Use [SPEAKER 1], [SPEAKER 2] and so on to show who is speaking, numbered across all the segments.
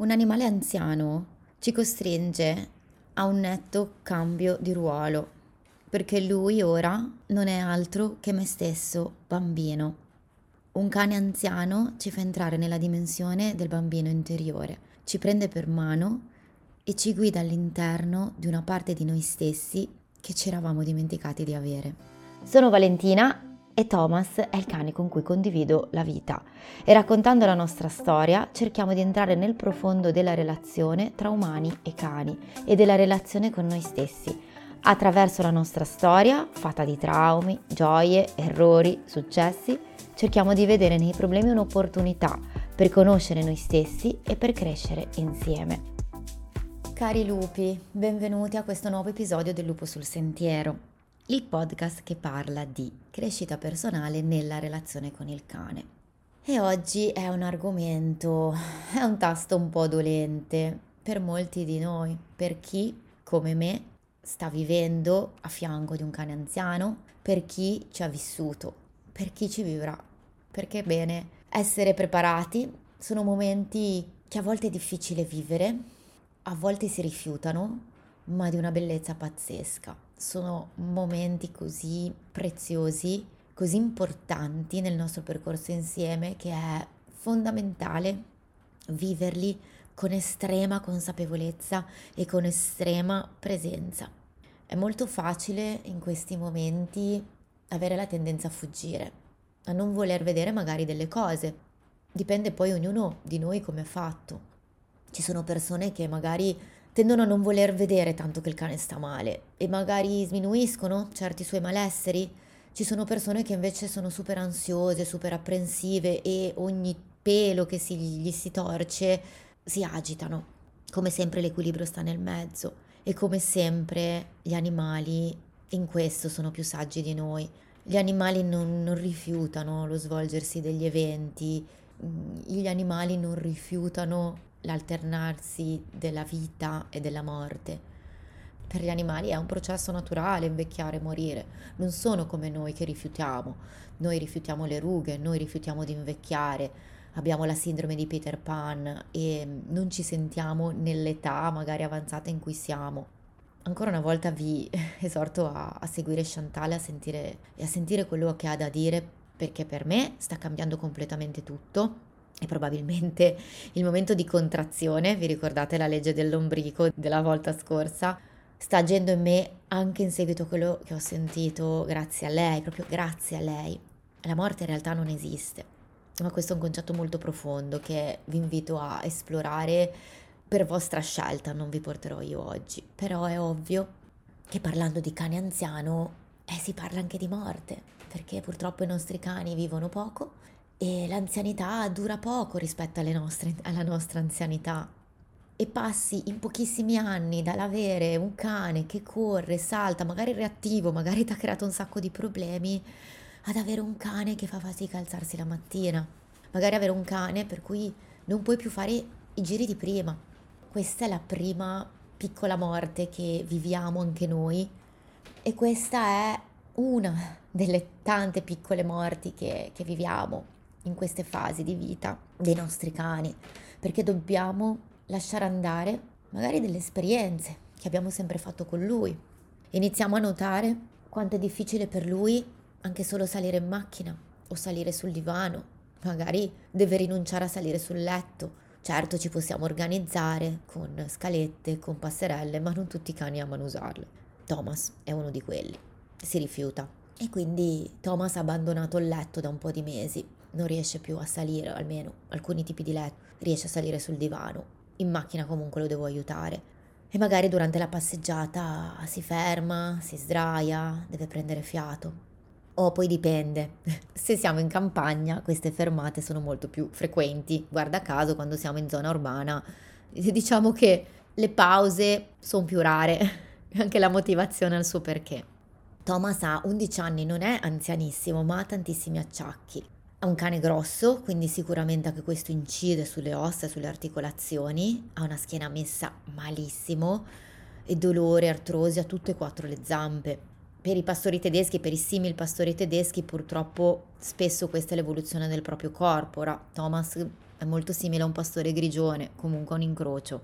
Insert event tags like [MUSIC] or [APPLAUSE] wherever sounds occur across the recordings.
[SPEAKER 1] Un animale anziano ci costringe a un netto cambio di ruolo, perché lui ora non è altro che me stesso bambino. Un cane anziano ci fa entrare nella dimensione del bambino interiore, ci prende per mano e ci guida all'interno di una parte di noi stessi che ci eravamo dimenticati di avere. Sono Valentina e Thomas è il cane con cui condivido la vita. E raccontando la nostra storia cerchiamo di entrare nel profondo della relazione tra umani e cani e della relazione con noi stessi. Attraverso la nostra storia fatta di traumi, gioie, errori, successi cerchiamo di vedere nei problemi un'opportunità per conoscere noi stessi e per crescere insieme. Cari lupi, benvenuti a questo nuovo episodio del Lupo sul Sentiero il podcast che parla di crescita personale nella relazione con il cane. E oggi è un argomento, è un tasto un po' dolente per molti di noi, per chi, come me, sta vivendo a fianco di un cane anziano, per chi ci ha vissuto, per chi ci vivrà. Perché è bene essere preparati, sono momenti che a volte è difficile vivere, a volte si rifiutano, ma di una bellezza pazzesca sono momenti così preziosi, così importanti nel nostro percorso insieme che è fondamentale viverli con estrema consapevolezza e con estrema presenza. È molto facile in questi momenti avere la tendenza a fuggire, a non voler vedere magari delle cose. Dipende poi ognuno di noi come è fatto. Ci sono persone che magari tendono a non voler vedere tanto che il cane sta male e magari sminuiscono certi suoi malesseri. Ci sono persone che invece sono super ansiose, super apprensive e ogni pelo che si, gli si torce si agitano. Come sempre l'equilibrio sta nel mezzo e come sempre gli animali in questo sono più saggi di noi. Gli animali non, non rifiutano lo svolgersi degli eventi, gli animali non rifiutano l'alternarsi della vita e della morte. Per gli animali è un processo naturale invecchiare e morire, non sono come noi che rifiutiamo, noi rifiutiamo le rughe, noi rifiutiamo di invecchiare, abbiamo la sindrome di Peter Pan e non ci sentiamo nell'età magari avanzata in cui siamo. Ancora una volta vi [LAUGHS] esorto a, a seguire Chantal a sentire, e a sentire quello che ha da dire perché per me sta cambiando completamente tutto e probabilmente il momento di contrazione, vi ricordate la legge dell'ombrico della volta scorsa, sta agendo in me anche in seguito a quello che ho sentito grazie a lei, proprio grazie a lei. La morte in realtà non esiste, ma questo è un concetto molto profondo che vi invito a esplorare per vostra scelta, non vi porterò io oggi. Però è ovvio che parlando di cane anziano eh, si parla anche di morte, perché purtroppo i nostri cani vivono poco e l'anzianità dura poco rispetto nostre, alla nostra anzianità. E passi in pochissimi anni dall'avere un cane che corre, salta, magari reattivo, magari ti ha creato un sacco di problemi, ad avere un cane che fa fatica a alzarsi la mattina, magari avere un cane per cui non puoi più fare i giri di prima. Questa è la prima piccola morte che viviamo anche noi. E questa è una delle tante piccole morti che, che viviamo in queste fasi di vita dei nostri cani, perché dobbiamo lasciare andare magari delle esperienze che abbiamo sempre fatto con lui. Iniziamo a notare quanto è difficile per lui anche solo salire in macchina o salire sul divano, magari deve rinunciare a salire sul letto. Certo ci possiamo organizzare con scalette, con passerelle, ma non tutti i cani amano usarle. Thomas è uno di quelli, si rifiuta. E quindi Thomas ha abbandonato il letto da un po' di mesi non riesce più a salire, almeno alcuni tipi di letto, riesce a salire sul divano. In macchina comunque lo devo aiutare. E magari durante la passeggiata si ferma, si sdraia, deve prendere fiato. O poi dipende. [LAUGHS] Se siamo in campagna, queste fermate sono molto più frequenti. Guarda caso, quando siamo in zona urbana, [LAUGHS] diciamo che le pause sono più rare. [LAUGHS] Anche la motivazione ha il suo perché. Thomas ha 11 anni, non è anzianissimo, ma ha tantissimi acciacchi. Ha un cane grosso, quindi sicuramente anche questo incide sulle ossa sulle articolazioni. Ha una schiena messa malissimo e dolore, artrosi a tutte e quattro le zampe. Per i pastori tedeschi, per i simili pastori tedeschi, purtroppo spesso questa è l'evoluzione del proprio corpo. Ora, Thomas è molto simile a un pastore grigione, comunque un incrocio.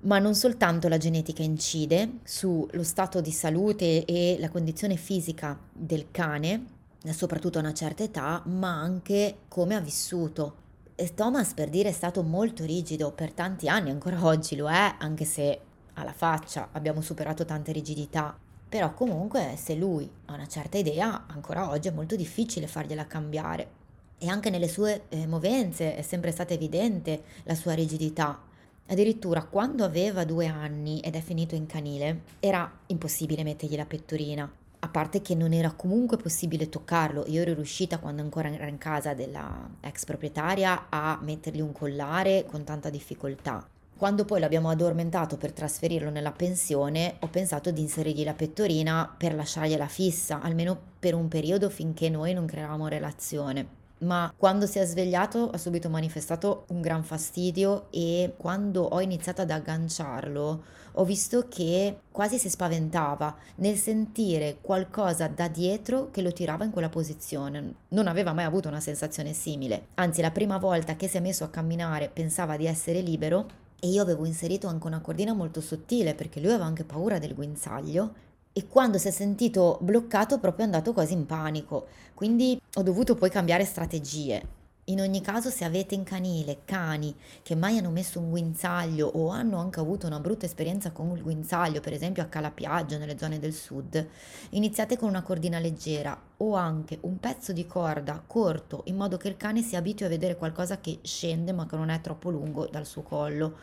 [SPEAKER 1] Ma non soltanto la genetica incide sullo stato di salute e la condizione fisica del cane, soprattutto a una certa età, ma anche come ha vissuto. E Thomas, per dire, è stato molto rigido per tanti anni, ancora oggi lo è, anche se alla faccia abbiamo superato tante rigidità. Però comunque se lui ha una certa idea, ancora oggi è molto difficile fargliela cambiare. E anche nelle sue eh, movenze è sempre stata evidente la sua rigidità. Addirittura quando aveva due anni ed è finito in canile, era impossibile mettergli la pettorina. A parte che non era comunque possibile toccarlo, io ero riuscita quando ancora era in casa della ex proprietaria a mettergli un collare con tanta difficoltà. Quando poi l'abbiamo addormentato per trasferirlo nella pensione, ho pensato di inserirgli la pettorina per lasciargliela fissa, almeno per un periodo finché noi non creavamo relazione ma quando si è svegliato ha subito manifestato un gran fastidio e quando ho iniziato ad agganciarlo ho visto che quasi si spaventava nel sentire qualcosa da dietro che lo tirava in quella posizione. Non aveva mai avuto una sensazione simile, anzi la prima volta che si è messo a camminare pensava di essere libero e io avevo inserito anche una cordina molto sottile perché lui aveva anche paura del guinzaglio e quando si è sentito bloccato proprio è andato quasi in panico, quindi ho dovuto poi cambiare strategie. In ogni caso, se avete in canile cani che mai hanno messo un guinzaglio o hanno anche avuto una brutta esperienza con il guinzaglio, per esempio a Calapiaggio, nelle zone del sud, iniziate con una cordina leggera o anche un pezzo di corda corto, in modo che il cane si abitui a vedere qualcosa che scende ma che non è troppo lungo dal suo collo,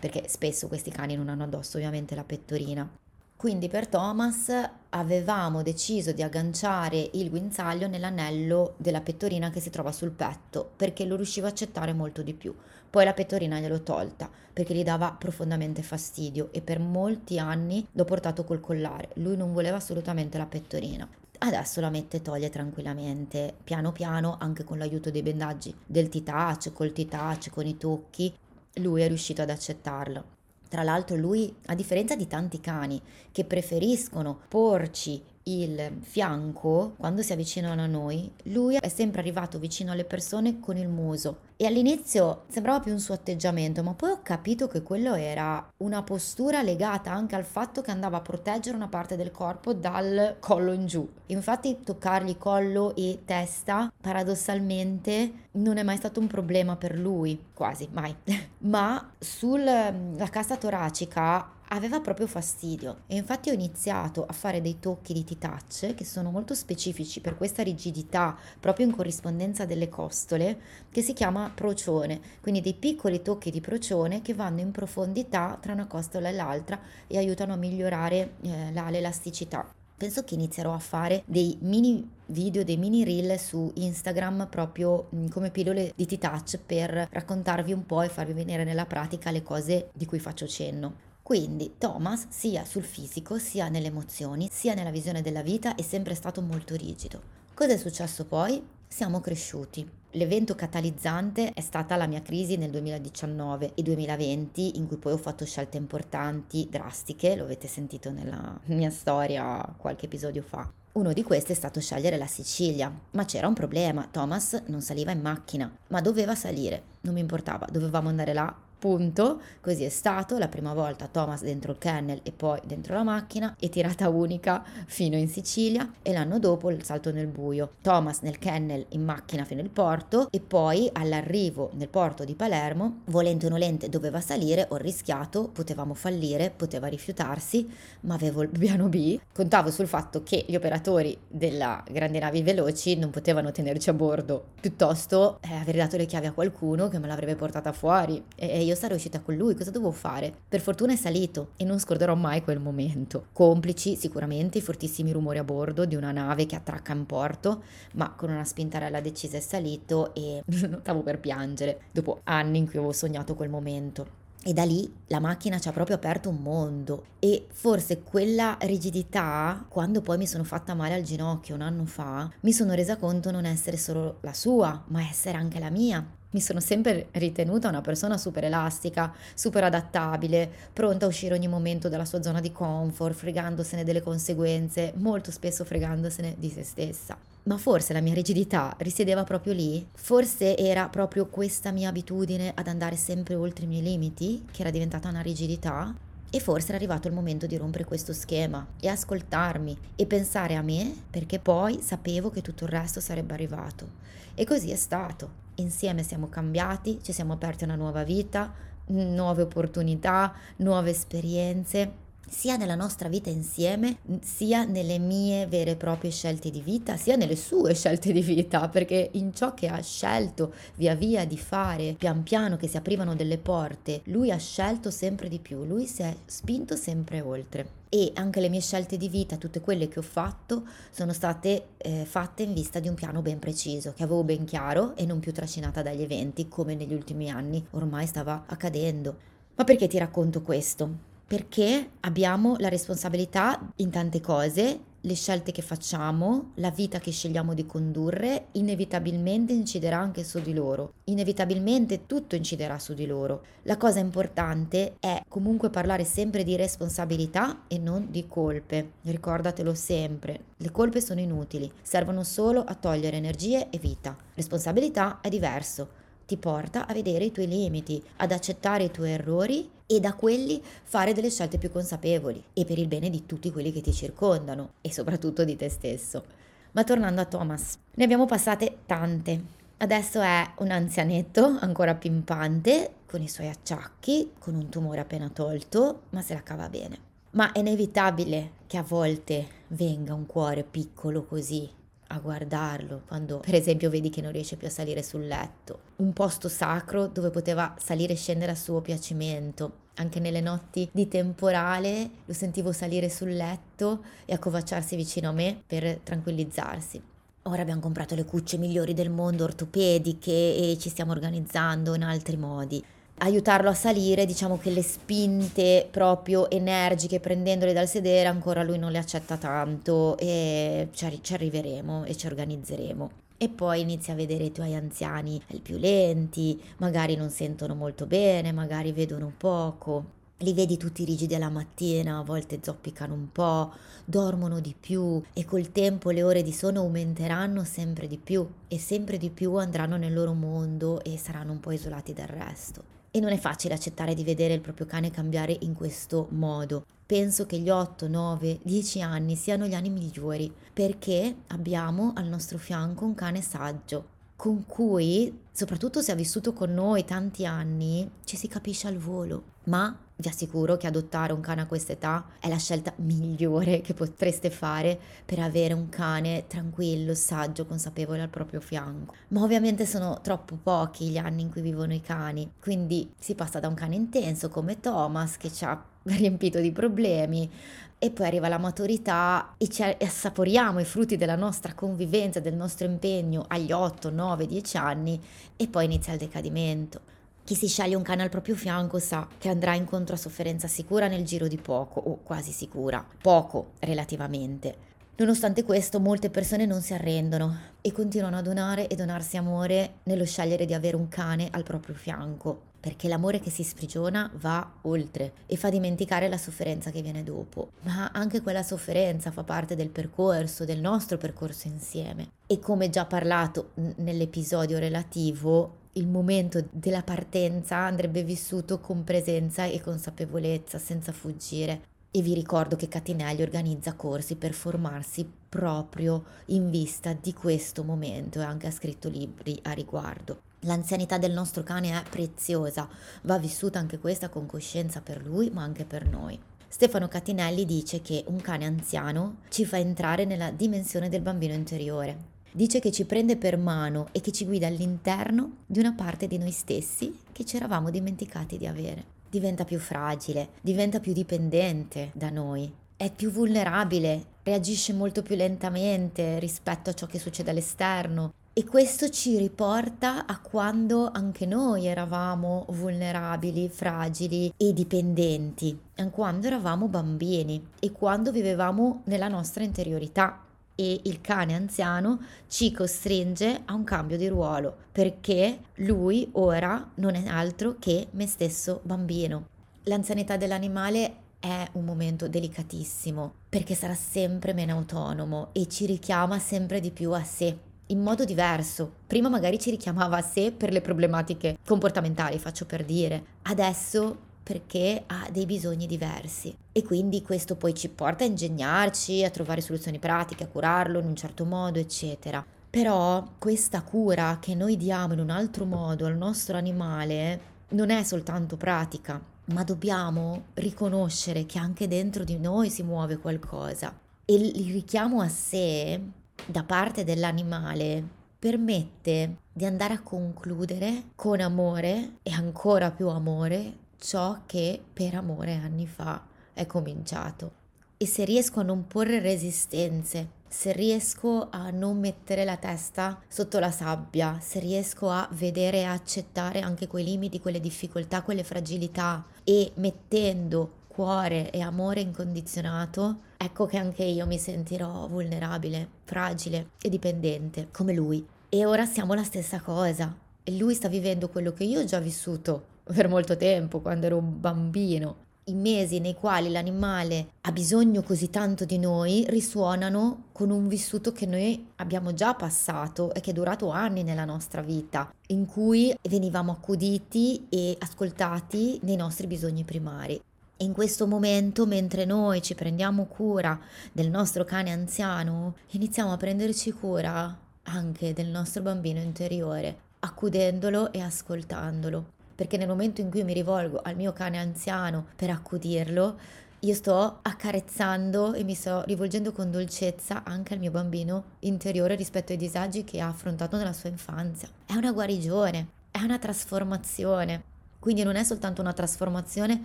[SPEAKER 1] perché spesso questi cani non hanno addosso ovviamente la pettorina. Quindi per Thomas avevamo deciso di agganciare il guinzaglio nell'anello della pettorina che si trova sul petto perché lo riusciva a accettare molto di più. Poi la pettorina gliel'ho tolta perché gli dava profondamente fastidio e per molti anni l'ho portato col collare. Lui non voleva assolutamente la pettorina. Adesso la mette e toglie tranquillamente, piano piano, anche con l'aiuto dei bendaggi del T-Touch, col T-Touch, con i tocchi, lui è riuscito ad accettarlo. Tra l'altro lui, a differenza di tanti cani che preferiscono porci il fianco quando si avvicinano a noi, lui è sempre arrivato vicino alle persone con il muso e all'inizio sembrava più un suo atteggiamento, ma poi ho capito che quello era una postura legata anche al fatto che andava a proteggere una parte del corpo dal collo in giù. Infatti toccargli collo e testa paradossalmente non è mai stato un problema per lui, quasi mai. [LAUGHS] ma sulla cassa toracica aveva proprio fastidio e infatti ho iniziato a fare dei tocchi di T-touch che sono molto specifici per questa rigidità proprio in corrispondenza delle costole che si chiama procione, quindi dei piccoli tocchi di procione che vanno in profondità tra una costola e l'altra e aiutano a migliorare eh, la, l'elasticità. Penso che inizierò a fare dei mini video, dei mini reel su Instagram proprio mm, come pillole di T-Touch per raccontarvi un po' e farvi venire nella pratica le cose di cui faccio cenno. Quindi Thomas, sia sul fisico, sia nelle emozioni, sia nella visione della vita, è sempre stato molto rigido. Cosa è successo poi? Siamo cresciuti. L'evento catalizzante è stata la mia crisi nel 2019 e 2020, in cui poi ho fatto scelte importanti, drastiche, lo avete sentito nella mia storia qualche episodio fa. Uno di questi è stato scegliere la Sicilia, ma c'era un problema, Thomas non saliva in macchina, ma doveva salire, non mi importava, dovevamo andare là Punto, così è stato, la prima volta Thomas dentro il kennel e poi dentro la macchina e tirata unica fino in Sicilia e l'anno dopo il salto nel buio. Thomas nel kennel in macchina fino al porto e poi all'arrivo nel porto di Palermo, volente o nolente doveva salire, ho rischiato, potevamo fallire, poteva rifiutarsi, ma avevo il piano B. Contavo sul fatto che gli operatori della grandi navi veloci non potevano tenerci a bordo, piuttosto eh, aver dato le chiavi a qualcuno che me l'avrebbe portata fuori e io io sarei uscita con lui, cosa dovevo fare? Per fortuna è salito e non scorderò mai quel momento. Complici sicuramente i fortissimi rumori a bordo di una nave che attracca in porto, ma con una spintarella decisa è salito e [LAUGHS] stavo per piangere dopo anni in cui avevo sognato quel momento. E da lì la macchina ci ha proprio aperto un mondo e forse quella rigidità, quando poi mi sono fatta male al ginocchio un anno fa, mi sono resa conto non essere solo la sua, ma essere anche la mia. Mi sono sempre ritenuta una persona super elastica, super adattabile, pronta a uscire ogni momento dalla sua zona di comfort, fregandosene delle conseguenze, molto spesso fregandosene di se stessa. Ma forse la mia rigidità risiedeva proprio lì? Forse era proprio questa mia abitudine ad andare sempre oltre i miei limiti che era diventata una rigidità? E forse era arrivato il momento di rompere questo schema e ascoltarmi e pensare a me perché poi sapevo che tutto il resto sarebbe arrivato. E così è stato. Insieme siamo cambiati, ci siamo aperti a una nuova vita, nuove opportunità, nuove esperienze sia nella nostra vita insieme, sia nelle mie vere e proprie scelte di vita, sia nelle sue [LAUGHS] scelte di vita, perché in ciò che ha scelto via via di fare, pian piano che si aprivano delle porte, lui ha scelto sempre di più, lui si è spinto sempre oltre. E anche le mie scelte di vita, tutte quelle che ho fatto, sono state eh, fatte in vista di un piano ben preciso, che avevo ben chiaro e non più trascinata dagli eventi come negli ultimi anni ormai stava accadendo. Ma perché ti racconto questo? Perché abbiamo la responsabilità in tante cose, le scelte che facciamo, la vita che scegliamo di condurre, inevitabilmente inciderà anche su di loro. Inevitabilmente tutto inciderà su di loro. La cosa importante è comunque parlare sempre di responsabilità e non di colpe. Ricordatelo sempre. Le colpe sono inutili, servono solo a togliere energie e vita. Responsabilità è diverso ti porta a vedere i tuoi limiti, ad accettare i tuoi errori e da quelli fare delle scelte più consapevoli e per il bene di tutti quelli che ti circondano e soprattutto di te stesso. Ma tornando a Thomas, ne abbiamo passate tante. Adesso è un anzianetto ancora pimpante, con i suoi acciacchi, con un tumore appena tolto, ma se la cava bene. Ma è inevitabile che a volte venga un cuore piccolo così a guardarlo quando per esempio vedi che non riesce più a salire sul letto. Un posto sacro dove poteva salire e scendere a suo piacimento. Anche nelle notti di temporale lo sentivo salire sul letto e accovacciarsi vicino a me per tranquillizzarsi. Ora abbiamo comprato le cucce migliori del mondo, ortopediche e ci stiamo organizzando in altri modi aiutarlo a salire, diciamo che le spinte proprio energiche prendendole dal sedere ancora lui non le accetta tanto e ci, arriveremo e ci organizzeremo. E poi inizi a vedere i tuoi anziani più lenti, magari non sentono molto bene, magari vedono poco. Li vedi tutti rigidi alla mattina, a volte zoppicano un po', dormono di più e col tempo le ore di sonno aumenteranno sempre di più e sempre di più andranno nel loro mondo e saranno un po' isolati dal resto. E non è facile accettare di vedere il proprio cane cambiare in questo modo. Penso che gli 8, 9, 10 anni siano gli anni migliori perché abbiamo al nostro fianco un cane saggio con cui, soprattutto se ha vissuto con noi tanti anni, ci si capisce al volo. Ma vi assicuro che adottare un cane a quest'età è la scelta migliore che potreste fare per avere un cane tranquillo, saggio, consapevole al proprio fianco. Ma ovviamente sono troppo pochi gli anni in cui vivono i cani, quindi si passa da un cane intenso come Thomas che ci ha [LAUGHS] riempito di problemi e poi arriva la maturità e ci assaporiamo i frutti della nostra convivenza, del nostro impegno agli 8, 9, 10 anni e poi inizia il decadimento. Chi si sceglie un cane al proprio fianco sa che andrà incontro a sofferenza sicura nel giro di poco, o quasi sicura, poco relativamente. Nonostante questo, molte persone non si arrendono e continuano a donare e donarsi amore nello scegliere di avere un cane al proprio fianco, perché l'amore che si sprigiona va oltre e fa dimenticare la sofferenza che viene dopo. Ma anche quella sofferenza fa parte del percorso, del nostro percorso insieme. E come già parlato nell'episodio relativo, il momento della partenza andrebbe vissuto con presenza e consapevolezza, senza fuggire. E vi ricordo che Catinelli organizza corsi per formarsi proprio in vista di questo momento e anche ha scritto libri a riguardo. L'anzianità del nostro cane è preziosa, va vissuta anche questa con coscienza per lui ma anche per noi. Stefano Catinelli dice che un cane anziano ci fa entrare nella dimensione del bambino interiore, dice che ci prende per mano e che ci guida all'interno di una parte di noi stessi che ci eravamo dimenticati di avere. Diventa più fragile, diventa più dipendente da noi, è più vulnerabile, reagisce molto più lentamente rispetto a ciò che succede all'esterno. E questo ci riporta a quando anche noi eravamo vulnerabili, fragili e dipendenti, a quando eravamo bambini e quando vivevamo nella nostra interiorità e il cane anziano ci costringe a un cambio di ruolo perché lui ora non è altro che me stesso bambino. L'anzianità dell'animale è un momento delicatissimo perché sarà sempre meno autonomo e ci richiama sempre di più a sé in modo diverso. Prima magari ci richiamava a sé per le problematiche comportamentali, faccio per dire. Adesso perché ha dei bisogni diversi e quindi questo poi ci porta a ingegnarci, a trovare soluzioni pratiche, a curarlo in un certo modo, eccetera. Però questa cura che noi diamo in un altro modo al nostro animale non è soltanto pratica, ma dobbiamo riconoscere che anche dentro di noi si muove qualcosa e il richiamo a sé da parte dell'animale permette di andare a concludere con amore e ancora più amore ciò che per amore anni fa è cominciato. E se riesco a non porre resistenze, se riesco a non mettere la testa sotto la sabbia, se riesco a vedere e accettare anche quei limiti, quelle difficoltà, quelle fragilità e mettendo cuore e amore incondizionato, ecco che anche io mi sentirò vulnerabile, fragile e dipendente come lui. E ora siamo la stessa cosa. E lui sta vivendo quello che io ho già vissuto per molto tempo, quando ero un bambino. I mesi nei quali l'animale ha bisogno così tanto di noi risuonano con un vissuto che noi abbiamo già passato e che è durato anni nella nostra vita, in cui venivamo accuditi e ascoltati nei nostri bisogni primari. E in questo momento, mentre noi ci prendiamo cura del nostro cane anziano, iniziamo a prenderci cura anche del nostro bambino interiore, accudendolo e ascoltandolo perché nel momento in cui mi rivolgo al mio cane anziano per accudirlo, io sto accarezzando e mi sto rivolgendo con dolcezza anche al mio bambino interiore rispetto ai disagi che ha affrontato nella sua infanzia. È una guarigione, è una trasformazione. Quindi non è soltanto una trasformazione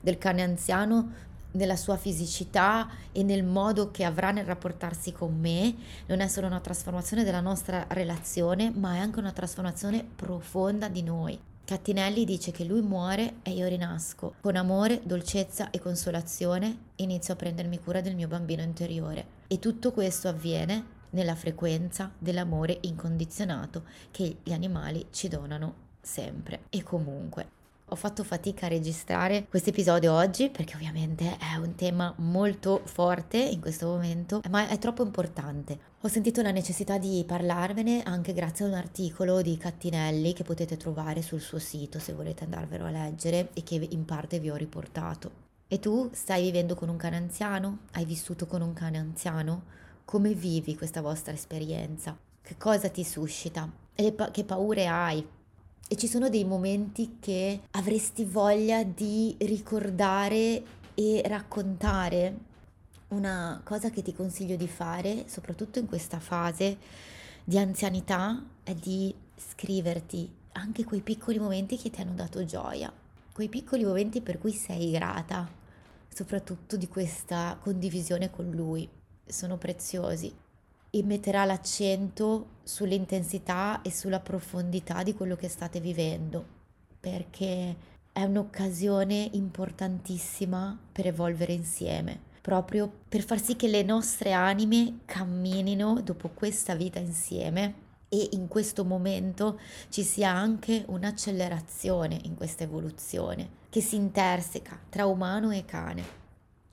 [SPEAKER 1] del cane anziano nella sua fisicità e nel modo che avrà nel rapportarsi con me, non è solo una trasformazione della nostra relazione, ma è anche una trasformazione profonda di noi. Cattinelli dice che lui muore e io rinasco. Con amore, dolcezza e consolazione inizio a prendermi cura del mio bambino interiore. E tutto questo avviene nella frequenza dell'amore incondizionato che gli animali ci donano sempre e comunque. Ho fatto fatica a registrare questo episodio oggi perché ovviamente è un tema molto forte in questo momento, ma è troppo importante. Ho sentito la necessità di parlarvene anche grazie a un articolo di Cattinelli che potete trovare sul suo sito se volete andarvelo a leggere e che in parte vi ho riportato. E tu stai vivendo con un cane anziano? Hai vissuto con un cane anziano? Come vivi questa vostra esperienza? Che cosa ti suscita? E pa- che paure hai? E ci sono dei momenti che avresti voglia di ricordare e raccontare. Una cosa che ti consiglio di fare, soprattutto in questa fase di anzianità, è di scriverti anche quei piccoli momenti che ti hanno dato gioia, quei piccoli momenti per cui sei grata, soprattutto di questa condivisione con lui. Sono preziosi e metterà l'accento sull'intensità e sulla profondità di quello che state vivendo, perché è un'occasione importantissima per evolvere insieme, proprio per far sì che le nostre anime camminino dopo questa vita insieme e in questo momento ci sia anche un'accelerazione in questa evoluzione che si interseca tra umano e cane.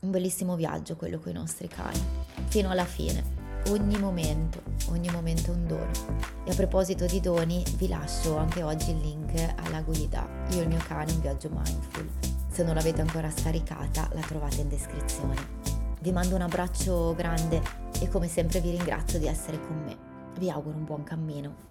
[SPEAKER 1] Un bellissimo viaggio quello con i nostri cani, fino alla fine ogni momento, ogni momento è un dono. E a proposito di doni, vi lascio anche oggi il link alla guida Io e il mio cane in viaggio mindful. Se non l'avete ancora scaricata, la trovate in descrizione. Vi mando un abbraccio grande e come sempre vi ringrazio di essere con me. Vi auguro un buon cammino.